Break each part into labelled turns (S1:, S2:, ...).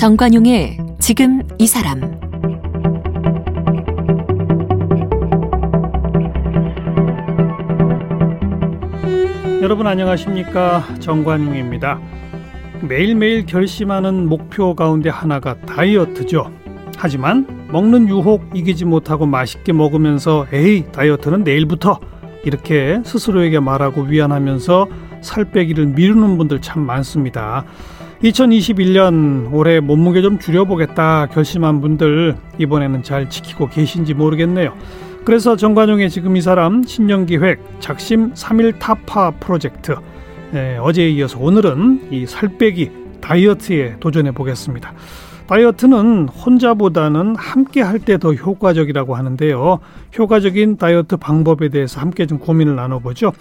S1: 정관용의 지금 이 사람
S2: 여러분 안녕하십니까 정관용입니다. 매일매일 결심하는 목표 가운데 하나가 다이어트죠. 하지만 먹는 유혹 이기지 못하고 맛있게 먹으면서 에이 다이어트는 내일부터 이렇게 스스로에게 말하고 위안하면서 살 빼기를 미루는 분들 참 많습니다. 2021년 올해 몸무게 좀 줄여보겠다 결심한 분들 이번에는 잘 지키고 계신지 모르겠네요. 그래서 정관용의 지금 이 사람 신년기획 작심 3일 타파 프로젝트 예, 어제에 이어서 오늘은 이 살 빼기 다이어트에 도전해 보겠습니다. 다이어트는 혼자보다는 함께 할 때 더 효과적이라고 하는데요. 효과적인 다이어트 방법에 대해서 함께 좀 고민을 나눠보죠.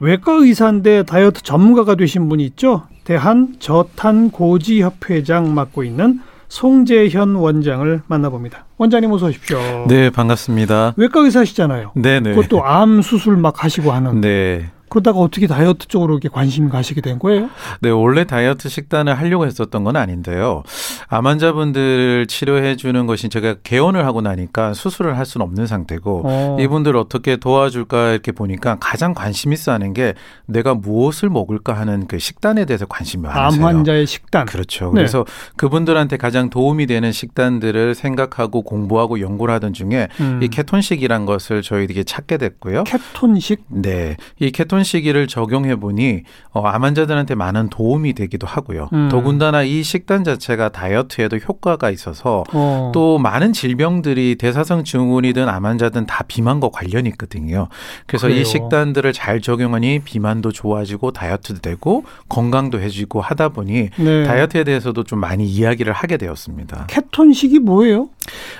S2: 외과 의사인데 다이어트 전문가가 되신 분이 있죠. 대한 저탄고지협회장 맡고 있는 송재현 원장을 만나봅니다. 원장님 어서 오십시오.
S3: 네, 반갑습니다.
S2: 외과 의사시잖아요.
S3: 네, 네.
S2: 그것도 암 수술 막 하시고 하는.
S3: 네.
S2: 그러다가 어떻게 다이어트 쪽으로 이렇게 관심 가시게 된 거예요?
S3: 네, 원래 다이어트 식단을 하려고 했었던 건 아닌데요. 암 환자분들 치료해 주는 것이 제가 개원을 하고 나니까 수술을 할 수는 없는 상태고
S2: 어.
S3: 이분들 어떻게 도와줄까 이렇게 보니까 가장 관심 있어 하는 게 내가 무엇을 먹을까 하는 그 식단에 대해서 관심이 많으세요.
S2: 암 환자의 식단.
S3: 그렇죠.
S2: 네.
S3: 그래서 그분들한테 가장 도움이 되는 식단들을 생각하고 공부하고 연구를 하던 중에
S2: 음.
S3: 이 케톤식이란 것을 저희들이 찾게 됐고요.
S2: 케톤식.
S3: 네. 이 케톤 시기를 적용해 보니 어, 암 환자들한테 많은 도움이 되기도 하고요.
S2: 음.
S3: 더군다나 이 식단 자체가 다이어트에도 효과가 있어서
S2: 어.
S3: 또 많은 질병들이 대사성 증후군이든 암 환자든 다 비만과 관련이 있거든요. 그래서
S2: 그래요.
S3: 이 식단들을 잘 적용하니 비만도 좋아지고 다이어트도 되고 건강도 해지고 하다 보니
S2: 네.
S3: 다이어트에 대해서도 좀 많이 이야기를 하게 되었습니다.
S2: 케톤식이 뭐예요?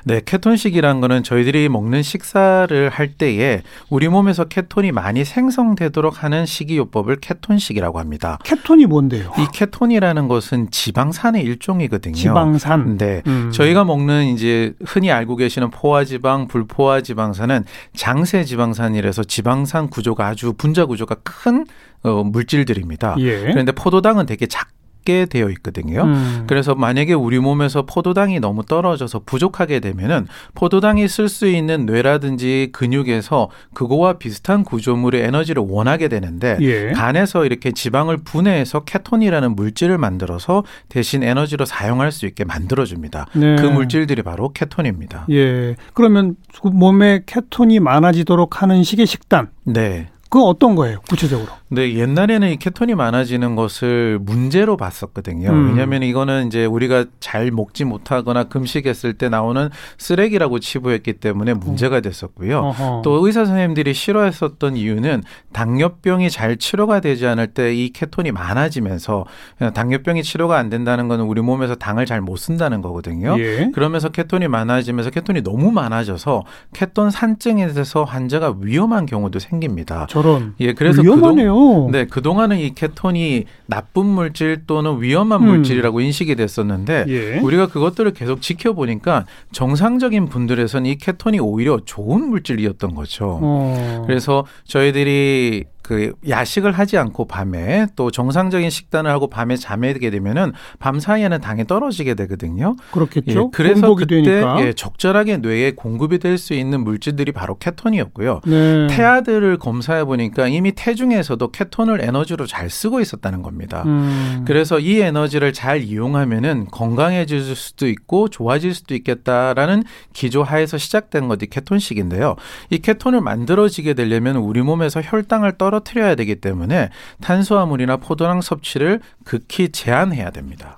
S3: 네, 케톤식이란 거는 저희들이 먹는 식사를 할 때에 우리 몸에서 케톤이 많이 생성되도록 하는 식이요법을 케톤식이라고 합니다.
S2: 케톤이 뭔데요?
S3: 이 케톤이라는 것은 지방산의 일종이거든요.
S2: 지방산.
S3: 네.
S2: 음.
S3: 저희가 먹는 이제 흔히 알고 계시는 포화지방, 불포화지방산은 장세 지방산이라서 지방산 구조가 아주 분자 구조가 큰 어, 물질들입니다.
S2: 예.
S3: 그런데 포도당은 되게 작 게 되어 있거든요.
S2: 음.
S3: 그래서 만약에 우리 몸에서 포도당이 너무 떨어져서 부족하게 되면은 포도당이 쓸 수 있는 뇌라든지 근육에서 그거와 비슷한 구조물의 에너지를 원하게 되는데
S2: 예.
S3: 간에서 이렇게 지방을 분해해서 케톤이라는 물질을 만들어서 대신 에너지로 사용할 수 있게 만들어 줍니다.
S2: 네.
S3: 그 물질들이 바로 케톤입니다.
S2: 예. 그러면 그 몸에 케톤이 많아지도록 하는 식의 식단.
S3: 네.
S2: 그건 어떤 거예요? 구체적으로.
S3: 네, 옛날에는 이 케톤이 많아지는 것을 문제로 봤었거든요.
S2: 음.
S3: 왜냐하면 이거는 이제 우리가 잘 먹지 못하거나 금식했을 때 나오는 쓰레기라고 치부했기 때문에 문제가 됐었고요.
S2: 어허.
S3: 또 의사 선생님들이 싫어했었던 이유는 당뇨병이 잘 치료가 되지 않을 때 이 케톤이 많아지면서 당뇨병이 치료가 안 된다는 거는 우리 몸에서 당을 잘 못 쓴다는 거거든요.
S2: 예.
S3: 그러면서 케톤이 많아지면서 케톤이 너무 많아져서 케톤 산증에 대해서 환자가 위험한 경우도 생깁니다.
S2: 저런.
S3: 예, 그래서
S2: 위험하네요.
S3: 네, 그동안은 이 케톤이 나쁜 물질 또는 위험한
S2: 음.
S3: 물질이라고 인식이 됐었는데
S2: 예.
S3: 우리가 그것들을 계속 지켜보니까 정상적인 분들에서는 이 케톤이 오히려 좋은 물질이었던 거죠.
S2: 어.
S3: 그래서 저희들이 그 야식을 하지 않고 밤에 또 정상적인 식단을 하고 밤에 잠에 들게 되면은 밤 사이에는 당이 떨어지게 되거든요.
S2: 그렇겠죠.
S3: 예, 그래서 그때
S2: 되니까.
S3: 예, 적절하게 뇌에 공급이 될 수 있는 물질들이 바로 케톤이었고요.
S2: 네.
S3: 태아들을 검사해 보니까 이미 태중에서도 케톤을 에너지로 잘 쓰고 있었다는 겁니다.
S2: 음.
S3: 그래서 이 에너지를 잘 이용하면은 건강해질 수도 있고 좋아질 수도 있겠다라는 기조 하에서 시작된 것이 케톤식인데요. 이 케톤을 만들어지게 되려면 우리 몸에서 혈당을 떨어 뜨려야 되기 때문에 탄수화물이나 포도당 섭취를 극히 제한해야 됩니다.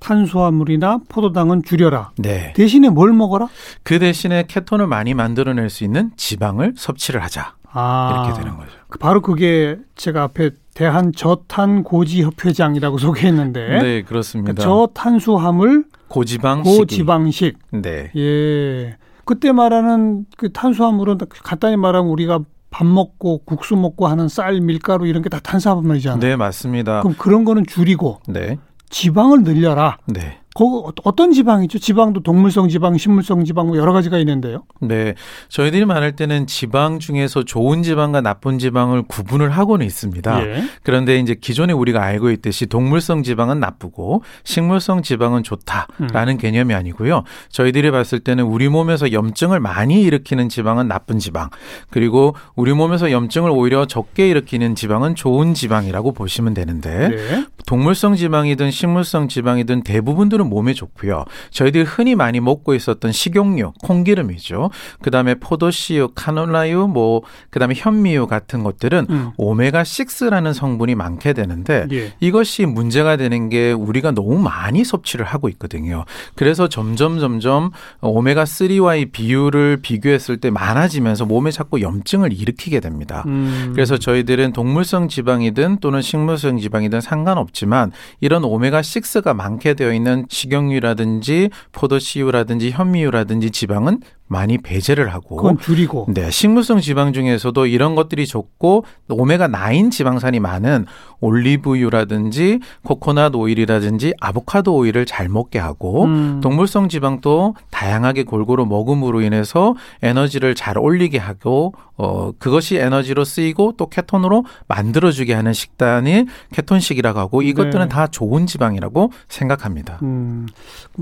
S2: 탄수화물이나 포도당은 줄여라.
S3: 네.
S2: 대신에 뭘 먹어라?
S3: 그 대신에 케톤을 많이 만들어낼 수 있는 지방을 섭취를 하자.
S2: 아.
S3: 이렇게 되는 거죠.
S2: 그 바로 그게 제가 앞에 대한 저탄 고지 협회장이라고 소개했는데
S3: 네, 그렇습니다.
S2: 그 저탄수화물
S3: 고지방.
S2: 고지방식.
S3: 네.
S2: 예. 그때 말하는 그 탄수화물은 간단히 말하면 우리가 밥 먹고 국수 먹고 하는 쌀, 밀가루 이런 게 다 탄수화물이잖아요.
S3: 네, 맞습니다.
S2: 그럼 그런 거는 줄이고
S3: 네.
S2: 지방을 늘려라.
S3: 네.
S2: 그 어떤 지방이죠? 지방도 동물성 지방, 식물성 지방 뭐 여러 가지가 있는데요.
S3: 네. 저희들이 말할 때는 지방 중에서 좋은 지방과 나쁜 지방을 구분을 하고는 있습니다.
S2: 예.
S3: 그런데 이제 기존에 우리가 알고 있듯이 동물성 지방은 나쁘고 식물성 지방은 좋다라는
S2: 음.
S3: 개념이 아니고요. 저희들이 봤을 때는 우리 몸에서 염증을 많이 일으키는 지방은 나쁜 지방, 그리고 우리 몸에서 염증을 오히려 적게 일으키는 지방은 좋은 지방이라고 보시면 되는데
S2: 네.
S3: 동물성 지방이든 식물성 지방이든 대부분들은 몸에 좋고요. 저희들이 흔히 많이 먹고 있었던 식용유, 콩기름이죠. 그다음에 포도씨유, 카놀라유, 뭐 그다음에 현미유 같은 것들은
S2: 음.
S3: 오메가 6라는 성분이 많게 되는데
S2: 예.
S3: 이것이 문제가 되는 게 우리가 너무 많이 섭취를 하고 있거든요. 그래서 점점 점점 오메가 3와의 비율을 비교했을 때 많아지면서 몸에 자꾸 염증을 일으키게 됩니다.
S2: 음.
S3: 그래서 저희들은 동물성 지방이든 또는 식물성 지방이든 상관없지만 이런 오메가 6가 많게 되어 있는 식용유라든지 포도씨유라든지 현미유라든지 지방은 많이 배제를 하고
S2: 그건 줄이고.
S3: 네, 식물성 지방 중에서도 이런 것들이 좋고 오메가 9 지방산이 많은 올리브유라든지 코코넛 오일이라든지 아보카도 오일을 잘 먹게 하고
S2: 음.
S3: 동물성 지방도 다양하게 골고루 먹음으로 인해서 에너지를 잘 올리게 하고 어 그것이 에너지로 쓰이고 또 케톤으로 만들어 주게 하는 식단이 케톤식이라고 하고 이것들은
S2: 네.
S3: 다 좋은 지방이라고 생각합니다.
S2: 음,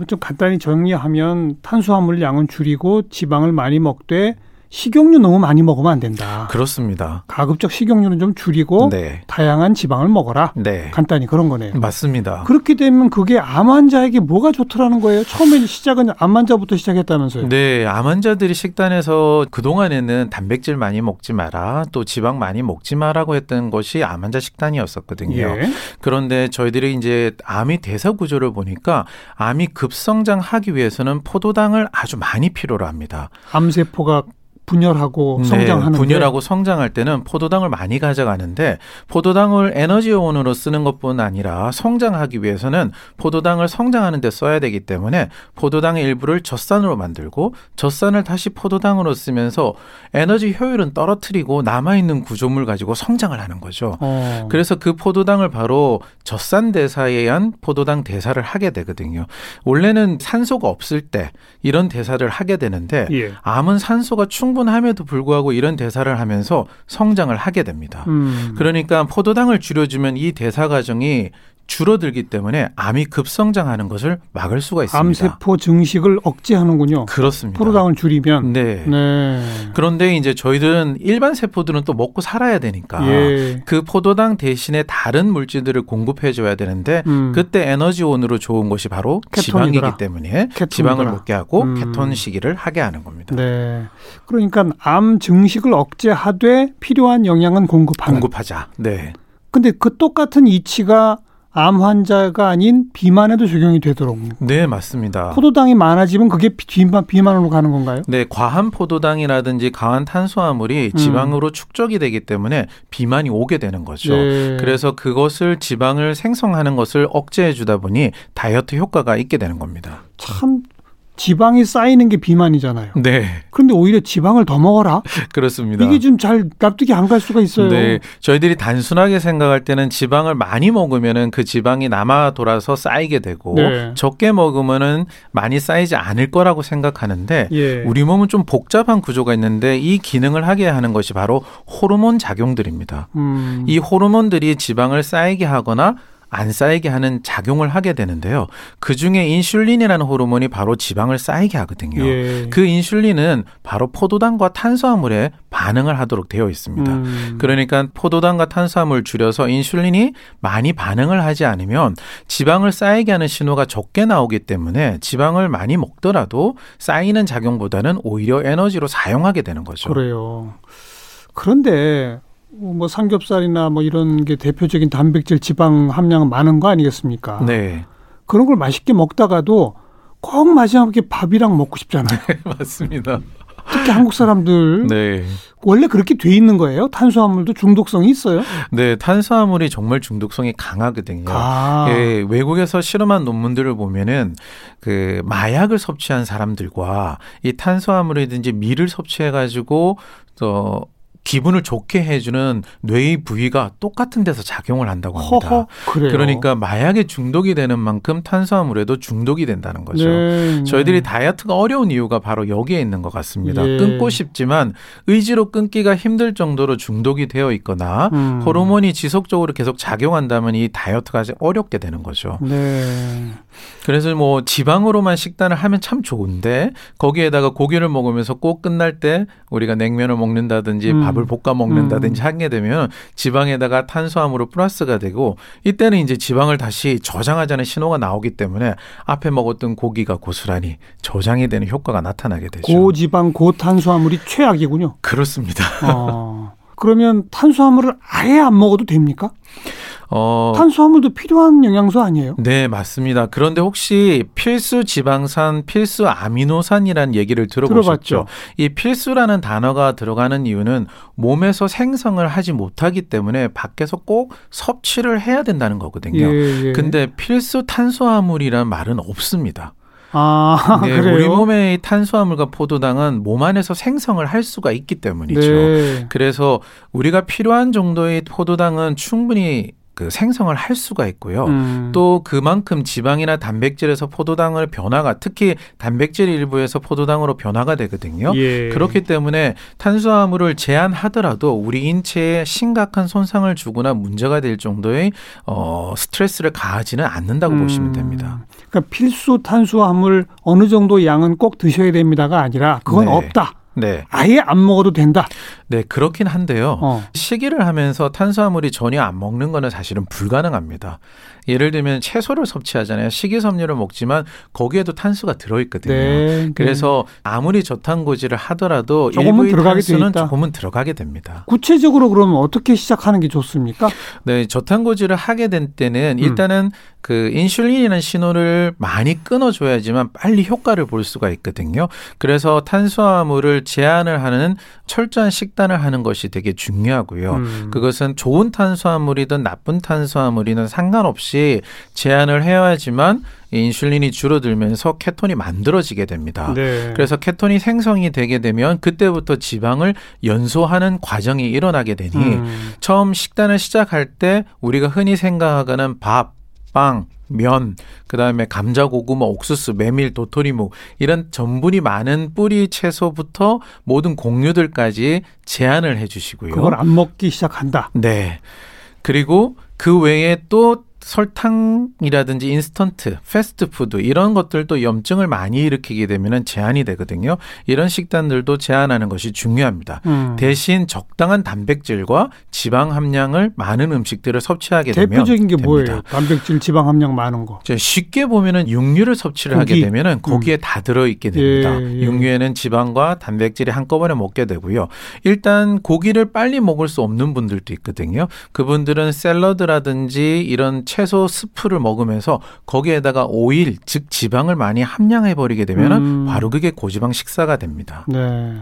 S2: 좀 간단히 정리하면 탄수화물 양은 줄이고 지방을 많이 먹되 식용유 너무 많이 먹으면 안 된다.
S3: 그렇습니다.
S2: 가급적 식용유는 좀 줄이고
S3: 네.
S2: 다양한 지방을 먹어라.
S3: 네.
S2: 간단히 그런 거네요.
S3: 맞습니다.
S2: 그렇게 되면 그게 암 환자에게 뭐가 좋더라는 거예요? 처음에 시작은 암 환자부터 시작했다면서요?
S3: 네, 암 환자들이 식단에서 그동안에는 단백질 많이 먹지 마라, 또 지방 많이 먹지 마라고 했던 것이 암 환자 식단이었었거든요.
S2: 예.
S3: 그런데 저희들이 이제 암이 대사 구조를 보니까 암이 급성장하기 위해서는 포도당을 아주 많이 필요로 합니다.
S2: 암세포가 분열하고
S3: 네,
S2: 성장하는
S3: 분열하고 성장할 때는 포도당을 많이 가져가는데 포도당을 에너지원으로 쓰는 것뿐 아니라 성장하기 위해서는 포도당을 성장하는 데 써야 되기 때문에 포도당의 일부를 젖산으로 만들고 젖산을 다시 포도당으로 쓰면서 에너지 효율은 떨어뜨리고 남아 있는 구조물 가지고 성장을 하는 거죠.
S2: 어.
S3: 그래서 그 포도당을 바로 젖산 대사에 의한 포도당 대사를 하게 되거든요. 원래는 산소가 없을 때 이런 대사를 하게 되는데
S2: 예.
S3: 암은 산소가 충분 함에도 불구하고 이런 대사를 하면서 성장을 하게 됩니다.
S2: 음.
S3: 그러니까 포도당을 줄여주면 이 대사 과정이 줄어들기 때문에 암이 급성장하는 것을 막을 수가 있습니다.
S2: 암세포 증식을 억제하는군요.
S3: 그렇습니다.
S2: 포도당을 줄이면.
S3: 네.
S2: 네.
S3: 그런데 이제 저희들은 일반 세포들은 또 먹고 살아야 되니까
S2: 예.
S3: 그 포도당 대신에 다른 물질들을 공급해 줘야 되는데
S2: 음.
S3: 그때 에너지원으로 좋은 것이 바로
S2: 케톤이더라.
S3: 지방이기 때문에
S2: 케톤이더라.
S3: 지방을 먹게 하고
S2: 음.
S3: 케톤 시기를 하게 하는 겁니다.
S2: 네. 그러니까 암 증식을 억제하되 필요한 영양은 공급하는.
S3: 공급하자. 네.
S2: 근데 그 똑같은 이치가 암 환자가 아닌 비만에도 적용이 되도록.
S3: 네, 맞습니다.
S2: 포도당이 많아지면 그게 비만, 비만으로 가는 건가요?
S3: 네, 과한 포도당이라든지 과한 탄수화물이
S2: 음.
S3: 지방으로 축적이 되기 때문에 비만이 오게 되는 거죠.
S2: 네.
S3: 그래서 그것을 지방을 생성하는 것을 억제해 주다 보니 다이어트 효과가 있게 되는 겁니다.
S2: 참 지방이 쌓이는 게 비만이잖아요.
S3: 네,
S2: 그런데 오히려 지방을 더 먹어라.
S3: 그렇습니다.
S2: 이게 좀 잘 납득이 안 갈 수가 있어요.
S3: 네, 저희들이 단순하게 생각할 때는 지방을 많이 먹으면은 그 지방이 남아 돌아서 쌓이게 되고
S2: 네.
S3: 적게 먹으면은 많이 쌓이지 않을 거라고 생각하는데
S2: 예.
S3: 우리 몸은 좀 복잡한 구조가 있는데 이 기능을 하게 하는 것이 바로 호르몬 작용들입니다.
S2: 음.
S3: 이 호르몬들이 지방을 쌓이게 하거나 안 쌓이게 하는 작용을 하게 되는데요. 그 중에 인슐린이라는 호르몬이 바로 지방을 쌓이게 하거든요.
S2: 예.
S3: 그 인슐린은 바로 포도당과 탄수화물에 반응을 하도록 되어 있습니다.
S2: 음.
S3: 그러니까 포도당과 탄수화물 줄여서 인슐린이 많이 반응을 하지 않으면 지방을 쌓이게 하는 신호가 적게 나오기 때문에 지방을 많이 먹더라도 쌓이는 작용보다는 오히려 에너지로 사용하게 되는 거죠.
S2: 그래요. 그런데 뭐 삼겹살이나 뭐 이런 게 대표적인 단백질 지방 함량은 많은 거 아니겠습니까?
S3: 네,
S2: 그런 걸 맛있게 먹다가도 꼭 마지막에 밥이랑 먹고 싶잖아요.
S3: 맞습니다.
S2: 특히 한국 사람들
S3: 네.
S2: 원래 그렇게 돼 있는 거예요. 탄수화물도 중독성이 있어요.
S3: 네, 탄수화물이 정말 중독성이 강하거든요.
S2: 아,
S3: 예, 외국에서 실험한 논문들을 보면은 그 마약을 섭취한 사람들과 이 탄수화물이든지 밀을 섭취해 가지고 또 기분을 좋게 해주는 뇌의 부위가 똑같은 데서 작용을 한다고 합니다.
S2: 허허.
S3: 그러니까 마약에 중독이 되는 만큼 탄수화물에도 중독이 된다는 거죠.
S2: 네,
S3: 저희들이
S2: 네.
S3: 다이어트가 어려운 이유가 바로 여기에 있는 것 같습니다.
S2: 예.
S3: 끊고 싶지만 의지로 끊기가 힘들 정도로 중독이 되어 있거나
S2: 음.
S3: 호르몬이 지속적으로 계속 작용한다면 이 다이어트가 어렵게 되는 거죠.
S2: 네.
S3: 그래서 뭐 지방으로만 식단을 하면 참 좋은데 거기에다가 고기를 먹으면서 꼭 끝날 때 우리가 냉면을 먹는다든지
S2: 음.
S3: 밥을 볶아 먹는다든지 하게 되면 지방에다가 탄수화물로 플러스가 되고 이때는 이제 지방을 다시 저장하자는 신호가 나오기 때문에 앞에 먹었던 고기가 고스란히 저장이 되는 효과가 나타나게 되죠.
S2: 고지방 고탄수화물이 최악이군요.
S3: 그렇습니다.
S2: 어. 그러면 탄수화물을 아예 안 먹어도 됩니까?
S3: 어,
S2: 탄수화물도 필요한 영양소 아니에요?
S3: 네, 맞습니다. 그런데 혹시 필수 지방산, 필수 아미노산이라는 얘기를 들어보셨죠?
S2: 들어봤죠.
S3: 이 필수라는 단어가 들어가는 이유는 몸에서 생성을 하지 못하기 때문에 밖에서 꼭 섭취를 해야 된다는 거거든요.
S2: 예, 예.
S3: 근데 필수 탄수화물이라는 말은 없습니다.
S2: 아,
S3: 네,
S2: 그래요?
S3: 우리 몸의 이 탄수화물과 포도당은 몸 안에서 생성을 할 수가 있기 때문이죠.
S2: 네.
S3: 그래서 우리가 필요한 정도의 포도당은 충분히 그 생성을 할 수가 있고요.
S2: 음.
S3: 또 그만큼 지방이나 단백질에서 포도당을 변화가 특히 단백질 일부에서 포도당으로 변화가 되거든요.
S2: 예.
S3: 그렇기 때문에 탄수화물을 제한하더라도 우리 인체에 심각한 손상을 주거나 문제가 될 정도의 어, 스트레스를 가하지는 않는다고
S2: 음.
S3: 보시면 됩니다.
S2: 그러니까 필수 탄수화물 어느 정도 양은 꼭 드셔야 됩니다가 아니라 그건
S3: 네.
S2: 없다.
S3: 네,
S2: 아예 안 먹어도 된다.
S3: 네 그렇긴 한데요.
S2: 어.
S3: 시기를 하면서 탄수화물이 전혀 안 먹는 거는 사실은 불가능합니다. 예를 들면 채소를 섭취하잖아요. 식이섬유를 먹지만 거기에도 탄수가 들어있거든요.
S2: 네.
S3: 그래서 아무리 저탄고지를 하더라도
S2: 조금은 들어가게
S3: 탄수는
S2: 있다.
S3: 조금은 들어가게 됩니다.
S2: 구체적으로 그러면 어떻게 시작하는 게 좋습니까?
S3: 네, 저탄고지를 하게 된 때는
S2: 음.
S3: 일단은 그 인슐린이라는 신호를 많이 끊어줘야지만 빨리 효과를 볼 수가 있거든요. 그래서 탄수화물을 제한을 하는 철저한 식단 을 하는 것이 되게 중요하고요.
S2: 음.
S3: 그것은 좋은 탄수화물이든 나쁜 탄수화물이든 상관없이 제한을 해야지만 이 인슐린이 줄어들면서 케톤이 만들어지게 됩니다.
S2: 네.
S3: 그래서 케톤이 생성이 되게 되면 그때부터 지방을 연소하는 과정이 일어나게 되니
S2: 음.
S3: 처음 식단을 시작할 때 우리가 흔히 생각하는 밥, 빵, 면, 그 다음에 감자, 고구마, 옥수수, 메밀, 도토리묵 이런 전분이 많은 뿌리 채소부터 모든 곡류들까지 제한을 해주시고요.
S2: 그걸 안 먹기 시작한다.
S3: 네. 그리고 그 외에 또 설탕이라든지 인스턴트, 패스트푸드 이런 것들도 염증을 많이 일으키게 되면 제한이 되거든요. 이런 식단들도 제한하는 것이 중요합니다.
S2: 음.
S3: 대신 적당한 단백질과 지방 함량을 많은 음식들을 섭취하게 되면
S2: 대표적인 게
S3: 됩니다.
S2: 뭐예요? 단백질, 지방 함량 많은 거.
S3: 자, 쉽게 보면은 육류를 섭취를
S2: 고기.
S3: 하게 되면은 거기에 다 들어 있게 됩니다.
S2: 예, 예.
S3: 육류에는 지방과 단백질이 한꺼번에 먹게 되고요. 일단 고기를 빨리 먹을 수 없는 분들도 있거든요. 그분들은 샐러드라든지 이런 채소 스프를 먹으면서 거기에다가 오일, 즉 지방을 많이 함량해 버리게 되면 은
S2: 음.
S3: 바로 그게 고지방 식사가 됩니다.
S2: 네.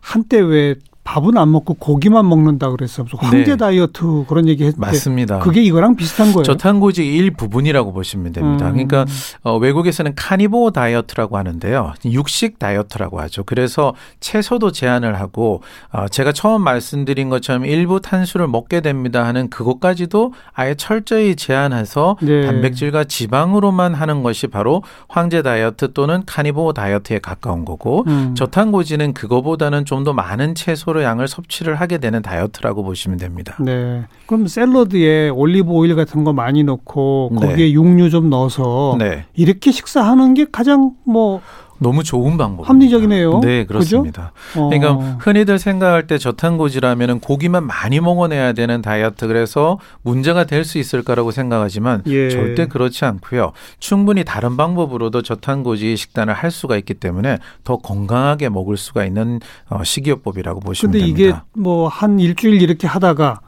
S2: 한때 왜 밥은 안 먹고 고기만 먹는다 그랬어. 무슨 황제
S3: 네.
S2: 다이어트 그런 얘기 때
S3: 맞습니다.
S2: 그게 이거랑 비슷한 거예요.
S3: 저탄고지 일부분이라고 보시면 됩니다.
S2: 음.
S3: 그러니까 어, 외국에서는 카니보 다이어트라고 하는데요. 육식 다이어트라고 하죠. 그래서 채소도 제한을 하고 어, 제가 처음 말씀드린 것처럼 일부 탄수를 먹게 됩니다 하는 그것까지도 아예 철저히 제한해서
S2: 네.
S3: 단백질과 지방으로만 하는 것이 바로 황제 다이어트 또는 카니보 다이어트에 가까운 거고
S2: 음.
S3: 저탄고지는 그거보다는 좀 더 많은 채소 의 양을 섭취를 하게 되는 다이어트라고 보시면 됩니다.
S2: 네. 그럼 샐러드에 올리브 오일 같은 거 많이 넣고
S3: 네.
S2: 거기에 육류 좀 넣어서
S3: 네.
S2: 이렇게 식사하는 게 가장 뭐
S3: 너무 좋은 방법.
S2: 합리적이네요.
S3: 네? 그렇습니다.
S2: 어,
S3: 그러니까 흔히들 생각할 때 저탄고지라면은 고기만 많이 먹어내야 되는 다이어트 그래서 문제가 될 수 있을까라고 생각하지만
S2: 예.
S3: 절대 그렇지 않고요. 충분히 다른 방법으로도 저탄고지 식단을 할 수가 있기 때문에 더 건강하게 먹을 수가 있는 어, 식이요법이라고 보시면
S2: 근데 이게
S3: 됩니다.
S2: 뭐한 일주일 이렇게 하다가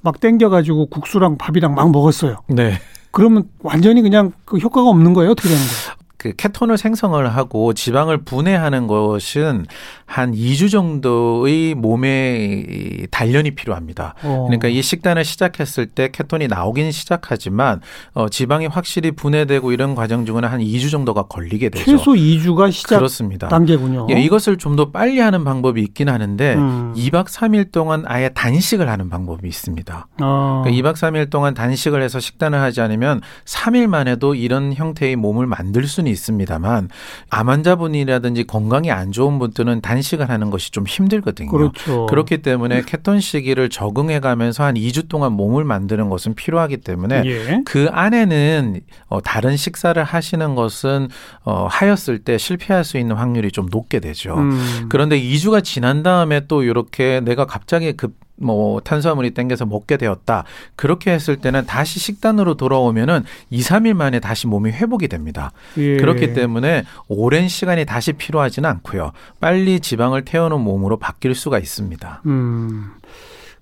S2: 막 땡겨가지고 국수랑 밥이랑 막 먹었어요.
S3: 네.
S2: 그러면 완전히 그냥 그 효과가 없는 거예요? 어떻게 되는 거예요?
S3: 그 케톤을 생성을 하고 지방을 분해하는 것은 한 2주 정도의 몸의 단련이 필요합니다.
S2: 어.
S3: 그러니까 이 식단을 시작했을 때 케톤이 나오긴 시작하지만 어, 지방이 확실히 분해되고 이런 과정 중에는 한 2주 정도가 걸리게 되죠.
S2: 최소 2주가 시작
S3: 그렇습니다.
S2: 단계군요.
S3: 예, 이것을 좀 더 빨리 하는 방법이 있긴 하는데
S2: 음.
S3: 2박 3일 동안 아예 단식을 하는 방법이 있습니다.
S2: 어.
S3: 그러니까 2박 3일 동안 단식을 해서 식단을 하지 않으면 3일만 해도 이런 형태의 몸을 만들 수는 있습니다만 암 환자분이라든지 건강이 안 좋은 분들은 단식을 하는 것이 좀 힘들거든요.
S2: 그렇죠.
S3: 그렇기 때문에 케톤 시기를 적응해 가면서 한 2주 동안 몸을 만드는 것은 필요하기 때문에
S2: 예.
S3: 그 안에는 어, 다른 식사를 하시는 것은 어, 하였을 때 실패할 수 있는 확률이 좀 높게 되죠.
S2: 음.
S3: 그런데 2주가 지난 다음에 또 이렇게 내가 갑자기 급 뭐 탄수화물이 땡겨서 먹게 되었다. 그렇게 했을 때는 다시 식단으로 돌아오면은 2, 3일 만에 다시 몸이 회복이 됩니다.
S2: 예.
S3: 그렇기 때문에 오랜 시간이 다시 필요하지는 않고요. 빨리 지방을 태우는 몸으로 바뀔 수가 있습니다.
S2: 음.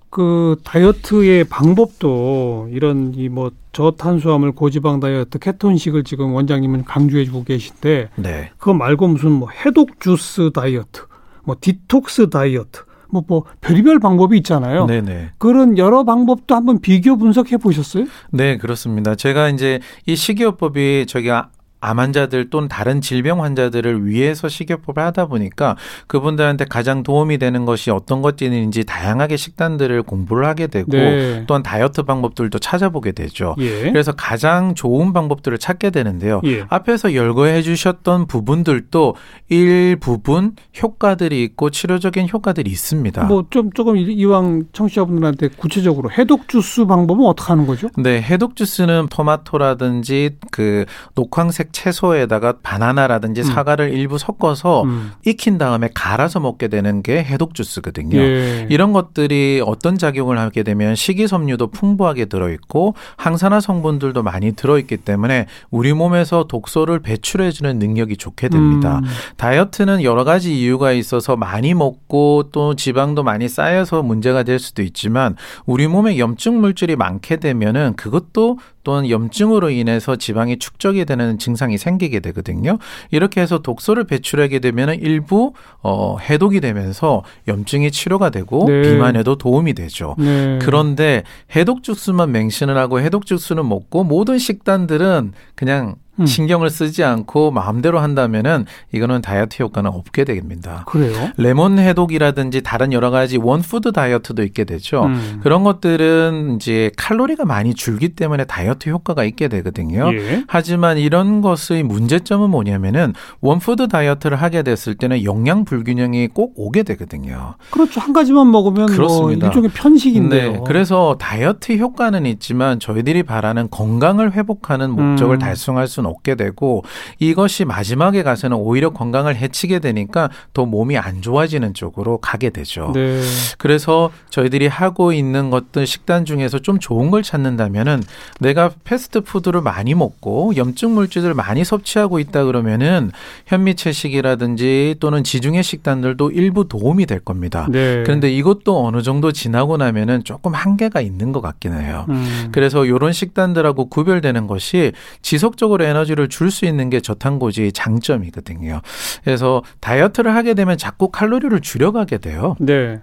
S2: 그 다이어트의 방법도 이런 이 뭐 저탄수화물 고지방 다이어트 케톤식을 지금 원장님은 강조해 주고 계신데
S3: 네.
S2: 그거 말고 무슨 뭐 해독 주스 다이어트, 뭐 디톡스 다이어트, 뭐 뭐 별의별 방법이 있잖아요.
S3: 네네.
S2: 그런 여러 방법도 한번 비교 분석해 보셨어요?
S3: 네, 그렇습니다. 제가 이제 이 식이요법이 저기 아- 암 환자들 또는 다른 질병 환자들을 위해서 식이요법을 하다 보니까 그분들한테 가장 도움이 되는 것이 어떤 것들인지 다양하게 식단들을 공부를 하게 되고
S2: 네.
S3: 또한 다이어트 방법들도 찾아보게 되죠.
S2: 예.
S3: 그래서 가장 좋은 방법들을 찾게 되는데요.
S2: 예.
S3: 앞에서 열거해 주셨던 부분들도 일부분 효과들이 있고 치료적인 효과들이 있습니다.
S2: 뭐 좀 조금 이- 이왕 청취자분들한테 구체적으로 해독 주스 방법은 어떻게 하는 거죠?
S3: 네, 해독 주스는 토마토라든지 그 녹황색 채소에다가 바나나라든지
S2: 음.
S3: 사과를 일부 섞어서
S2: 음.
S3: 익힌 다음에 갈아서 먹게 되는 게 해독 주스거든요.
S2: 예.
S3: 이런 것들이 어떤 작용을 하게 되면 식이섬유도 풍부하게 들어있고 항산화 성분들도 많이 들어있기 때문에 우리 몸에서 독소를 배출해주는 능력이 좋게 됩니다.
S2: 음.
S3: 다이어트는 여러 가지 이유가 있어서 많이 먹고 또 지방도 많이 쌓여서 문제가 될 수도 있지만 우리 몸에 염증 물질이 많게 되면은 그것도 또는 염증으로 인해서 지방이 축적이 되는 증상 이 생기게 되거든요. 이렇게 해서 독소를 배출하게 되면은 일부 어 해독이 되면서 염증이 치료가 되고
S2: 네.
S3: 비만에도 도움이 되죠.
S2: 네.
S3: 그런데 해독 주스만 맹신을 하고 해독 주스는 먹고 모든 식단들은 그냥
S2: 음.
S3: 신경을 쓰지 않고 마음대로 한다면은 이거는 다이어트 효과는 없게 됩니다.
S2: 그래요?
S3: 레몬 해독이라든지 다른 여러 가지 원푸드 다이어트도 있게 되죠.
S2: 음.
S3: 그런 것들은 이제 칼로리가 많이 줄기 때문에 다이어트 효과가 있게 되거든요.
S2: 예.
S3: 하지만 이런 것의 문제점은 뭐냐면은 원푸드 다이어트를 하게 됐을 때는 영양 불균형이 꼭 오게 되거든요.
S2: 그렇죠. 한 가지만 먹으면
S3: 그렇습니다.
S2: 뭐 일종의 편식인데요.
S3: 네, 그래서 다이어트 효과는 있지만 저희들이 바라는 건강을 회복하는 목적을
S2: 음.
S3: 달성할 수는 없게 되고 이것이 마지막에 가서는 오히려 건강을 해치게 되니까 더 몸이 안 좋아지는 쪽으로 가게 되죠.
S2: 네.
S3: 그래서 저희들이 하고 있는 것들 식단 중에서 좀 좋은 걸 찾는다면은 내가 패스트푸드를 많이 먹고 염증 물질을 많이 섭취하고 있다 그러면은 현미 채식이라든지 또는 지중해 식단들도 일부 도움이 될 겁니다.
S2: 네.
S3: 그런데 이것도 어느 정도 지나고 나면은 조금 한계가 있는 것 같긴 해요.
S2: 음.
S3: 그래서 이런 식단들하고 구별되는 것이 지속적으로 에너지를 줄 수 있는 게 저탄고지의 장점이거든요. 그래서 다이어트를 하게 되면 자꾸 칼로리를 줄여가게 돼요.
S2: 네.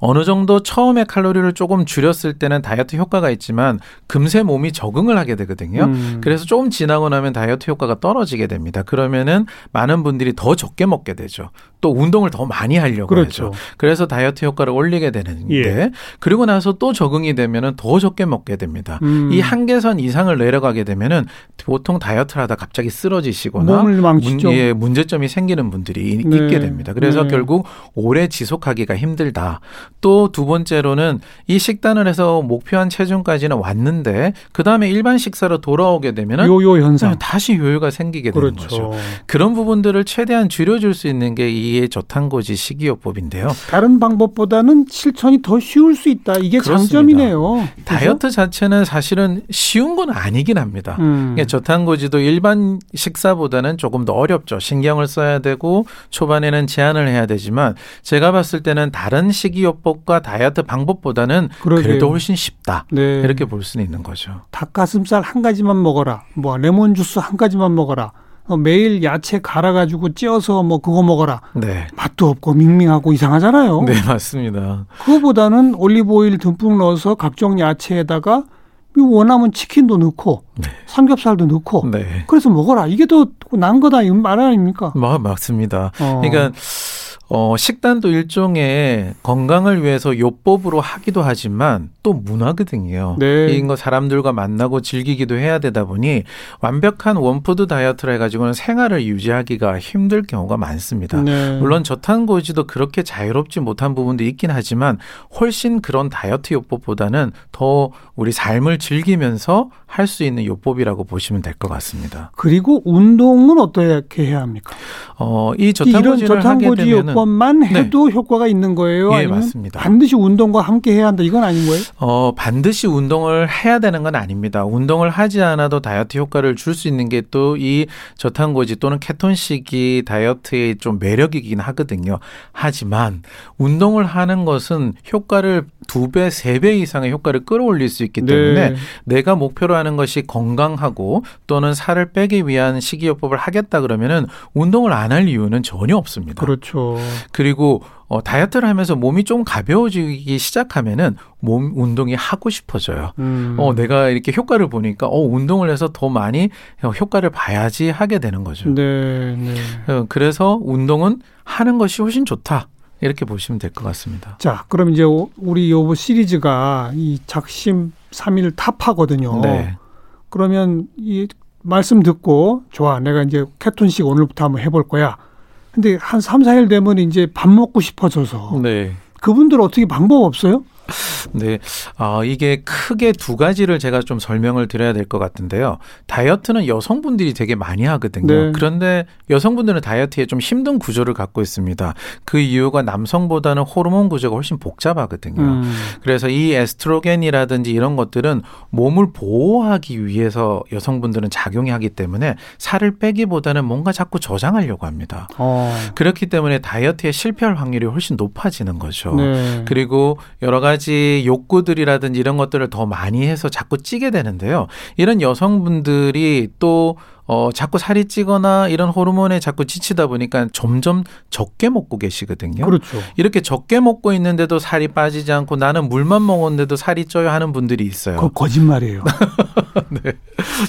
S3: 어느 정도 처음에 칼로리를 조금 줄였을 때는 다이어트 효과가 있지만 금세 몸이 적응을 하게 되거든요.
S2: 음.
S3: 그래서 조금 지나고 나면 다이어트 효과가 떨어지게 됩니다. 그러면은 많은 분들이 더 적게 먹게 되죠. 또 운동을 더 많이 하려고
S2: 그렇죠.
S3: 하죠. 그래서 다이어트 효과를 올리게 되는데
S2: 예.
S3: 그리고 나서 또 적응이 되면은 더 적게 먹게 됩니다.
S2: 음.
S3: 이 한계선 이상을 내려가게 되면은 보통 다이어트를 하다 갑자기 쓰러지시거나. 문, 예, 문제점이 생기는 분들이 이-
S2: 네.
S3: 있게 됩니다. 그래서
S2: 네.
S3: 결국 오래 지속하기가 힘들다. 또 두 번째로는 이 식단을 해서 목표한 체중까지는 왔는데 그 다음에 일반 식사로 돌아오게 되면은
S2: 요요 현상.
S3: 다시 요요가 생기게 되는
S2: 그렇죠.
S3: 거죠. 그런 부분들을 최대한 줄여줄 수 있는 게 이의 저탄고지 식이요법인데요.
S2: 다른 방법보다는 실천이 더 쉬울 수 있다. 이게
S3: 그렇습니다.
S2: 장점이네요. 그죠?
S3: 다이어트 자체는 사실은 쉬운 건 아니긴 합니다.
S2: 음.
S3: 그러니까 저탄고지도 일반 식사보다는 조금 더 어렵죠. 신경을 써야 되고 초반에는 제한을 해야 되지만 제가 봤을 때는 다른 식이 요법과 다이어트 방법보다는
S2: 그러게요.
S3: 그래도 훨씬 쉽다.
S2: 네.
S3: 이렇게 볼 수는 있는 거죠.
S2: 닭가슴살 한 가지만 먹어라. 뭐 레몬 주스 한 가지만 먹어라. 어, 매일 야채 갈아가지고 찌어서 뭐 그거 먹어라.
S3: 네.
S2: 맛도 없고 밍밍하고 이상하잖아요.
S3: 네, 맞습니다.
S2: 그거보다는 올리브 오일 듬뿍 넣어서 각종 야채에다가 원하면 치킨도 넣고
S3: 네.
S2: 삼겹살도 넣고
S3: 네.
S2: 그래서 먹어라. 이게 더 나은 거다 이 말 아닙니까?
S3: 마, 맞습니다.
S2: 어.
S3: 그러니까 어, 식단도 일종의 건강을 위해서 요법으로 하기도 하지만 또 문화거든요.
S2: 네.
S3: 이거 사람들과 만나고 즐기기도 해야 되다 보니 완벽한 원푸드 다이어트를 해가지고는 생활을 유지하기가 힘들 경우가 많습니다.
S2: 네.
S3: 물론 저탄고지도 그렇게 자유롭지 못한 부분도 있긴 하지만 훨씬 그런 다이어트 요법보다는 더 우리 삶을 즐기면서 할 수 있는 요법이라고 보시면 될 것 같습니다.
S2: 그리고 운동은 어떻게 해야 합니까?
S3: 어, 이 저탄고지를
S2: 저탄고지
S3: 되면은
S2: 요법만 해도 효과가 있는 거예요?
S3: 예, 맞습니다.
S2: 반드시 운동과 함께 해야 한다 이건 아닌 거예요?
S3: 어, 반드시 운동을 해야 되는 건 아닙니다. 운동을 하지 않아도 다이어트 효과를 줄 수 있는 게 또 이 저탄고지 또는 케톤식이 다이어트의 좀 매력이긴 하거든요. 하지만 운동을 하는 것은 효과를 두 배, 세 배 이상의 효과를 끌어올릴 수 있기 때문에
S2: 네.
S3: 내가 목표로 하는 것이 건강하고 또는 살을 빼기 위한 식이요법을 하겠다 그러면은 운동을 안 할 이유는 전혀 없습니다.
S2: 그렇죠.
S3: 그리고 어, 다이어트를 하면서 몸이 좀 가벼워지기 시작하면은 몸 운동이 하고 싶어져요.
S2: 음.
S3: 어, 내가 이렇게 효과를 보니까 어, 운동을 해서 더 많이 어, 효과를 봐야지 하게 되는 거죠.
S2: 네, 네.
S3: 어, 그래서 운동은 하는 것이 훨씬 좋다. 이렇게 보시면 될 것 같습니다.
S2: 자, 그럼 이제 오- 우리 요 시리즈가 이 작심 삼일 타파거든요.
S3: 네.
S2: 그러면 이 말씀 듣고 좋아. 내가 이제 케톤식 오늘부터 한번 해볼 거야. 근데 한 삼사일 되면 이제 밥 먹고 싶어져서
S3: 네.
S2: 그분들 어떻게 방법 없어요?
S3: 네. 아, 이게 크게 두 가지를 제가 좀 설명을 드려야 될 것 같은데요. 다이어트는 여성분들이 되게 많이 하거든요.
S2: 네.
S3: 그런데 여성분들은 다이어트에 좀 힘든 구조를 갖고 있습니다. 그 이유가 남성보다는 호르몬 구조가 훨씬 복잡하거든요.
S2: 음.
S3: 그래서 이 에스트로겐이라든지 이런 것들은 몸을 보호하기 위해서 여성분들은 작용이 하기 때문에 살을 빼기보다는 뭔가 자꾸 저장하려고 합니다.
S2: 어.
S3: 그렇기 때문에 다이어트에 실패할 확률이 훨씬 높아지는 거죠.
S2: 네.
S3: 그리고 여러 가지 욕구들이라든지 이런 것들을 더 많이 해서 자꾸 찌게 되는데요. 이런 여성분들이 또 어, 자꾸 살이 찌거나 이런 호르몬에 자꾸 지치다 보니까 점점 적게 먹고 계시거든요.
S2: 그렇죠.
S3: 이렇게 적게 먹고 있는데도 살이 빠지지 않고 나는 물만 먹었는데도 살이 쪄요 하는 분들이 있어요.
S2: 그 거짓말이에요.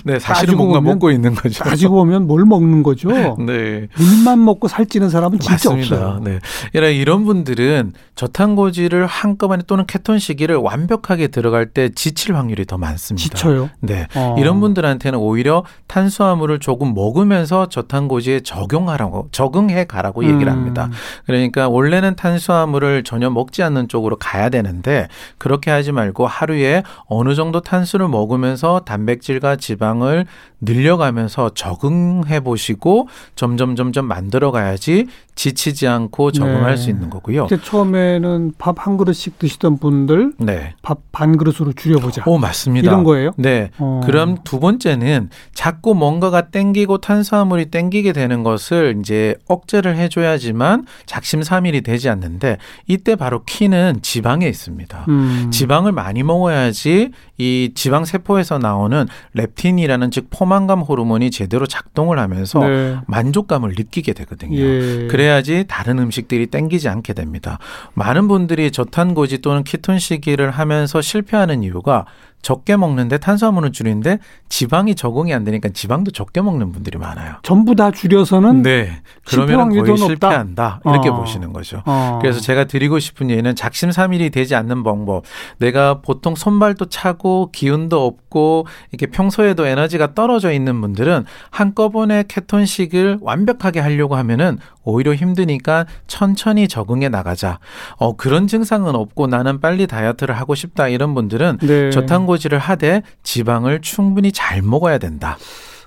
S3: 네, 사실은
S2: 따지고
S3: 뭔가
S2: 보면-
S3: 먹고 있는 거죠.
S2: 따지고 보면 뭘 먹는 거죠?
S3: 네.
S2: 물만 먹고 살찌는 사람은 진짜
S3: 맞습니다.
S2: 없어요.
S3: 네. 이런 이런 분들은 저탄고지를 한꺼번에 또는 케톤 시기를 완벽하게 들어갈 때 지칠 확률이 더 많습니다.
S2: 지쳐요.
S3: 네.
S2: 어.
S3: 이런 분들한테는 오히려 탄수화물을 조금 먹으면서 저탄고지에 적용하라고 적응해 가라고 얘기를
S2: 음.
S3: 합니다. 그러니까 원래는 탄수화물을 전혀 먹지 않는 쪽으로 가야 되는데 그렇게 하지 말고 하루에 어느 정도 탄수를 먹으면서 단백질과 지방을 늘려가면서 적응해 보시고 점점 점점 만들어 가야지 지치지 않고 적응할
S2: 네.
S3: 수 있는 거고요.
S2: 처음에는 밥 한 그릇씩 드시던 분들
S3: 네.
S2: 밥반 그릇으로 줄여보자.
S3: 오 맞습니다.
S2: 이런 거예요?
S3: 네.
S2: 어.
S3: 그럼 두 번째는 자꾸 뭔가가 땡기고 탄수화물이 땡기게 되는 것을 이제 억제를 해줘야지만 작심삼일이 되지 않는데 이때 바로 키는 지방에 있습니다.
S2: 음.
S3: 지방을 많이 먹어야지 이 지방 세포에서 나오는 렙틴이라는 즉 포만감 호르몬이 제대로 작동을 하면서
S2: 네.
S3: 만족감을 느끼게 되거든요.
S2: 예.
S3: 그래야 지 다른 음식들이 땡기지 않게 됩니다. 많은 분들이 저탄고지 또는 키톤 시기를 하면서 실패하는 이유가 적게 먹는데 탄수화물은 줄이는데 지방이 적응이 안 되니까 지방도 적게 먹는 분들이 많아요.
S2: 전부 다 줄여서는
S3: 네. 그러면 거의? 실패한다. 이렇게
S2: 어.
S3: 보시는 거죠.
S2: 어.
S3: 그래서 제가 드리고 싶은 예는 작심삼일이 되지 않는 방법. 내가 보통 손발도 차고 기운도 없고 이렇게 평소에도 에너지가 떨어져 있는 분들은 한꺼번에 케톤식을 완벽하게 하려고 하면은 오히려 힘드니까 천천히 적응해 나가자. 어 그런 증상은 없고 나는 빨리 다이어트를 하고 싶다 이런 분들은
S2: 네.
S3: 저탄고 지를 하되 지방을 충분히 잘 먹어야 된다.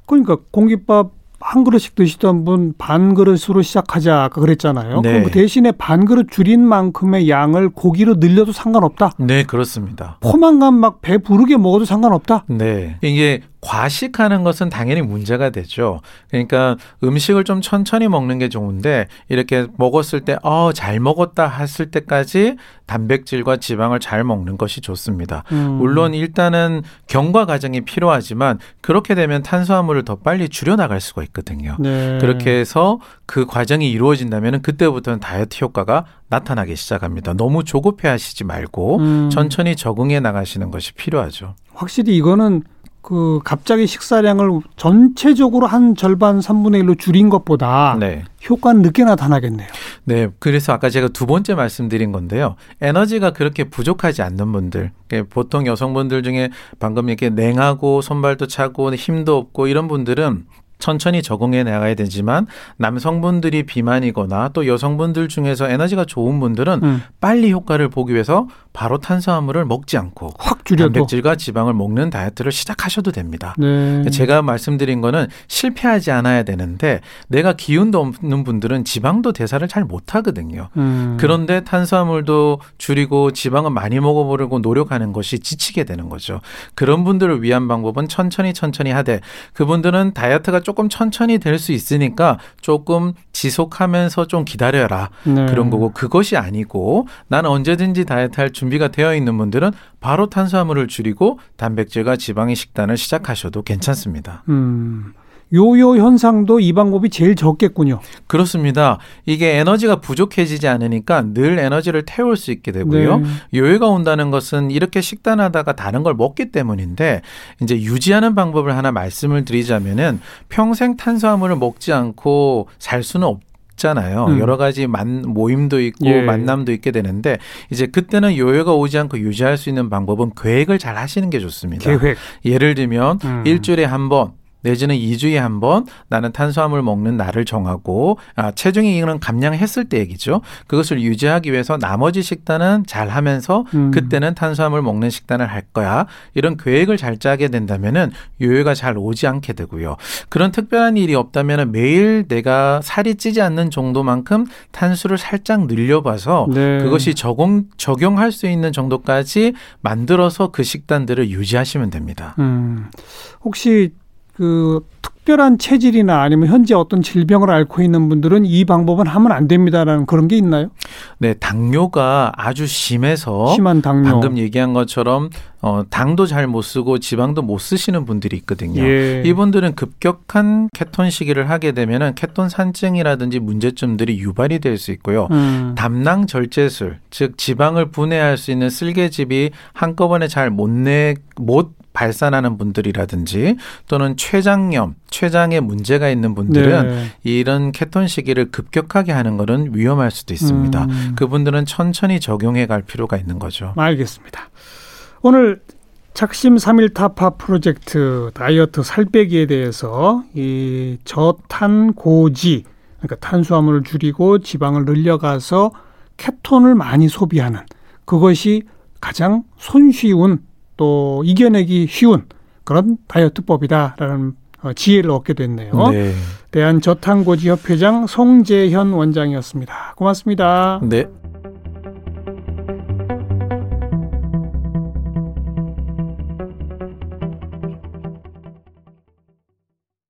S2: 그러니까 공깃밥 한 그릇씩 드시던 분 반 그릇으로 시작하자 아까 그랬잖아요.
S3: 네.
S2: 그럼 그 대신에 반 그릇 줄인 만큼의 양을 고기로 늘려도 상관없다.
S3: 네, 그렇습니다.
S2: 포만감 막 배 부르게 먹어도 상관없다.
S3: 네. 이게 과식하는 것은 당연히 문제가 되죠. 그러니까 음식을 좀 천천히 먹는 게 좋은데 이렇게 먹었을 때 어, 잘 먹었다 했을 때까지 단백질과 지방을 잘 먹는 것이 좋습니다. 음. 물론 일단은 경과 과정이 필요하지만 그렇게 되면 탄수화물을 더 빨리 줄여 나갈 수가 있거든요. 네. 그렇게 해서 그 과정이 이루어진다면 그때부터는 다이어트 효과가 나타나기 시작합니다. 너무 조급해 하시지 말고 음. 천천히 적응해 나가시는 것이 필요하죠.
S2: 확실히 이거는 그 갑자기 식사량을 전체적으로 한 절반 3분의 1로 줄인 것보다 네. 효과는 늦게 나타나겠네요.
S3: 네. 그래서 아까 제가 두 번째 말씀드린 건데요. 에너지가 그렇게 부족하지 않는 분들, 보통 여성분들 중에 방금 이렇게 냉하고 손발도 차고 힘도 없고 이런 분들은 천천히 적응해 나가야 되지만 남성분들이 비만이거나 또 여성분들 중에서 에너지가 좋은 분들은 음. 빨리 효과를 보기 위해서 바로 탄수화물을 먹지 않고
S2: 확 줄여도
S3: 단백질과 지방을 먹는 다이어트를 시작하셔도 됩니다. 네. 제가 말씀드린 거는 실패하지 않아야 되는데 내가 기운도 없는 분들은 지방도 대사를 잘 못하거든요. 음. 그런데 탄수화물도 줄이고 지방은 많이 먹어보려고 노력하는 것이 지치게 되는 거죠. 그런 분들을 위한 방법은 천천히 천천히 하되 그분들은 다이어트가 조금 천천히 될 수 있으니까 조금 지속하면서 좀 기다려라 네. 그런 거고 그것이 아니고 나는 언제든지 다이어트 할 준비가 되어 있는 분들은 바로 탄수화물을 줄이고 단백질과 지방의 식단을 시작하셔도 괜찮습니다. 음.
S2: 요요 현상도 이 방법이 제일 적겠군요.
S3: 그렇습니다. 이게 에너지가 부족해지지 않으니까 늘 에너지를 태울 수 있게 되고요. 네. 요요가 온다는 것은 이렇게 식단하다가 다른 걸 먹기 때문인데 이제 유지하는 방법을 하나 말씀을 드리자면은 평생 탄수화물을 먹지 않고 살 수는 없 잖아요. 음. 여러 가지 만 모임도 있고 예. 만남도 있게 되는데 이제 그때는 요요가 오지 않고 유지할 수 있는 방법은 계획을 잘 하시는 게 좋습니다.
S2: 계획.
S3: 예를 들면 음. 일주일에 한 번 내지는 2주에 한 번 나는 탄수화물 먹는 날을 정하고 아, 체중이 이는 감량했을 때 얘기죠. 그것을 유지하기 위해서 나머지 식단은 잘 하면서 음. 그때는 탄수화물 먹는 식단을 할 거야. 이런 계획을 잘 짜게 된다면은 요요가 잘 오지 않게 되고요. 그런 특별한 일이 없다면 매일 내가 살이 찌지 않는 정도만큼 탄수를 살짝 늘려봐서 네. 그것이 적용 적용할 수 있는 정도까지 만들어서 그 식단들을 유지하시면 됩니다. 음.
S2: 혹시 그 특별한 체질이나 아니면 현재 어떤 질병을 앓고 있는 분들은 이 방법은 하면 안 됩니다라는 그런 게 있나요?
S3: 네, 당뇨가 아주 심해서
S2: 심한 당뇨
S3: 방금 얘기한 것처럼 어, 당도 잘 못 쓰고 지방도 못 쓰시는 분들이 있거든요. 예. 이분들은 급격한 케톤 시기를 하게 되면은 케톤 산증이라든지 문제점들이 유발이 될 수 있고요. 음. 담낭 절제술, 즉 지방을 분해할 수 있는 쓸개즙이 한꺼번에 잘 못 내 못 발산하는 분들이라든지 또는 췌장염, 췌장에 문제가 있는 분들은 네. 이런 케톤 시기를 급격하게 하는 것은 위험할 수도 있습니다. 음. 그분들은 천천히 적용해 갈 필요가 있는 거죠.
S2: 알겠습니다. 오늘 작심 삼일 타파 프로젝트 다이어트 살 빼기에 대해서 이 저탄고지 그러니까 탄수화물을 줄이고 지방을 늘려가서 케톤을 많이 소비하는 그것이 가장 손쉬운 또 이겨내기 쉬운 그런 다이어트법이다라는 어, 지혜를 얻게 됐네요. 네. 대한저탄고지협회장 송재현 원장이었습니다. 고맙습니다.
S3: 네.